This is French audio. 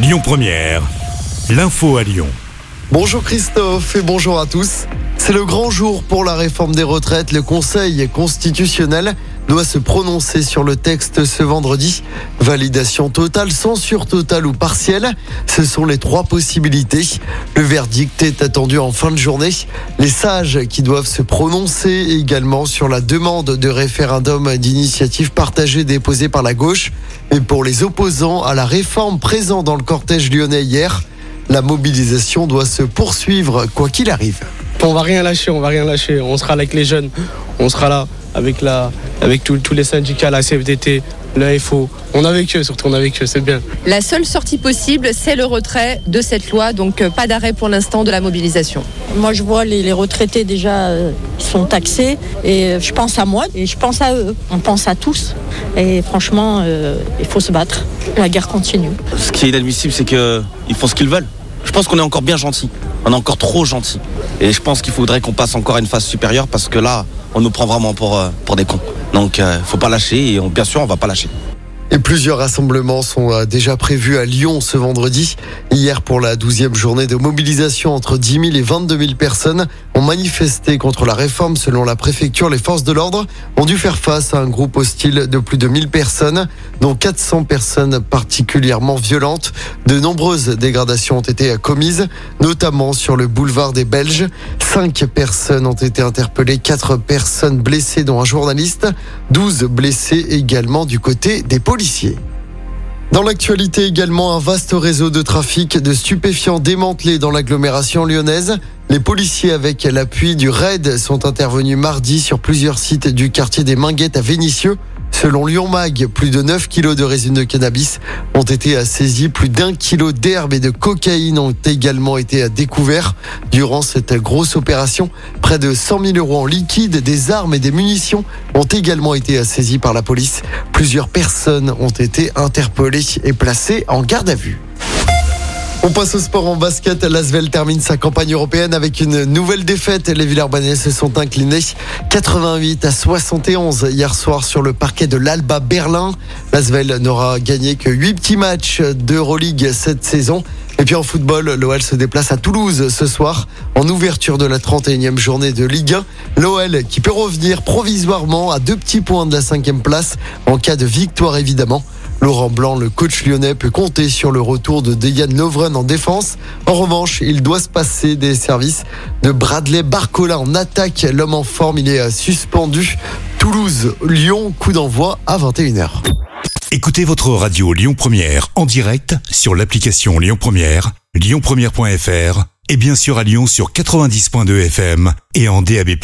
Lyon Première, l'info à Lyon. Bonjour Christophe et bonjour à tous. C'est le grand jour pour la réforme des retraites. Le Conseil constitutionnel doit se prononcer sur le texte ce vendredi. Validation totale, censure totale ou partielle, ce sont les trois possibilités. Le verdict est attendu en fin de journée. Les sages qui doivent se prononcer également sur la demande de référendum d'initiative partagée déposée par la gauche et pour les opposants à la réforme présent dans le cortège lyonnais hier. La mobilisation doit se poursuivre quoi qu'il arrive. On va rien lâcher, on va rien lâcher. On sera là avec les jeunes, on sera là avec, la, avec tous les syndicats, la CFDT, le FO. On a avec eux, surtout on a avec eux, c'est bien. La seule sortie possible, c'est le retrait de cette loi, donc euh, pas d'arrêt pour l'instant de la mobilisation. Moi, je vois les, les retraités déjà euh, sont taxés et euh, je pense à moi et je pense à eux. On pense à tous et franchement, euh, il faut se battre. La guerre continue. Ce qui est inadmissible, c'est qu'ils font ce qu'ils veulent. Je pense qu'on est encore bien gentil. On est encore trop gentil. Et je pense qu'il faudrait qu'on passe encore à une phase supérieure parce que là, on nous prend vraiment pour, euh, des cons. Donc, euh, faut pas lâcher et bien sûr, on va pas lâcher. Et plusieurs rassemblements sont euh, déjà prévus à Lyon ce vendredi. Hier, pour la 12e journée de mobilisation, entre 10 000 et 22 000 personnes ont manifesté contre la réforme. Selon la préfecture, les forces de l'ordre ont dû faire face à un groupe hostile de plus de 1000 personnes, dont 400 personnes particulièrement violentes. De nombreuses dégradations ont été commises, notamment sur le boulevard des Belges. Cinq personnes ont été interpellées, quatre personnes blessées, dont un journaliste, 12 blessés également du côté des policiers. Dans l'actualité également, un vaste réseau de trafic de stupéfiants démantelé dans l'agglomération lyonnaise. Les policiers, avec l'appui du RAID, sont intervenus mardi sur plusieurs sites du quartier des Minguettes à Vénissieux. Selon Lyon Mag, plus de 9 kilos de résine de cannabis ont été saisis. Plus d'un kilo d'herbe et de cocaïne ont également été découverts. Durant cette grosse opération, près de 100 000 euros en liquide, des armes et des munitions ont également été saisis par la police. Plusieurs personnes ont été interpellées et placées en garde à vue. On passe au sport en basket. L'Asvel termine sa campagne européenne avec une nouvelle défaite. Les Villers-Banais se sont inclinés 88 à 71 hier soir sur le parquet de l'Alba Berlin. L'Asvel n'aura gagné que 8 petits matchs d'Euroleague cette saison. Et puis en football, l'OL se déplace à Toulouse ce soir en ouverture de la 31e journée de Ligue 1. L'OL qui peut revenir provisoirement à deux petits points de la cinquième place en cas de victoire évidemment. Laurent Blanc, le coach lyonnais, peut compter sur le retour de Dejan Lovren en défense. En revanche, il doit se passer des services de Bradley Barcola en attaque. L'homme en forme, il est euh, suspendu. Toulouse, Lyon, coup d'envoi à 21h. Écoutez votre radio Lyon Première en direct sur l'application Lyon Première, lyonpremière.fr et bien sûr à Lyon sur 90.2 FM et en DAB+.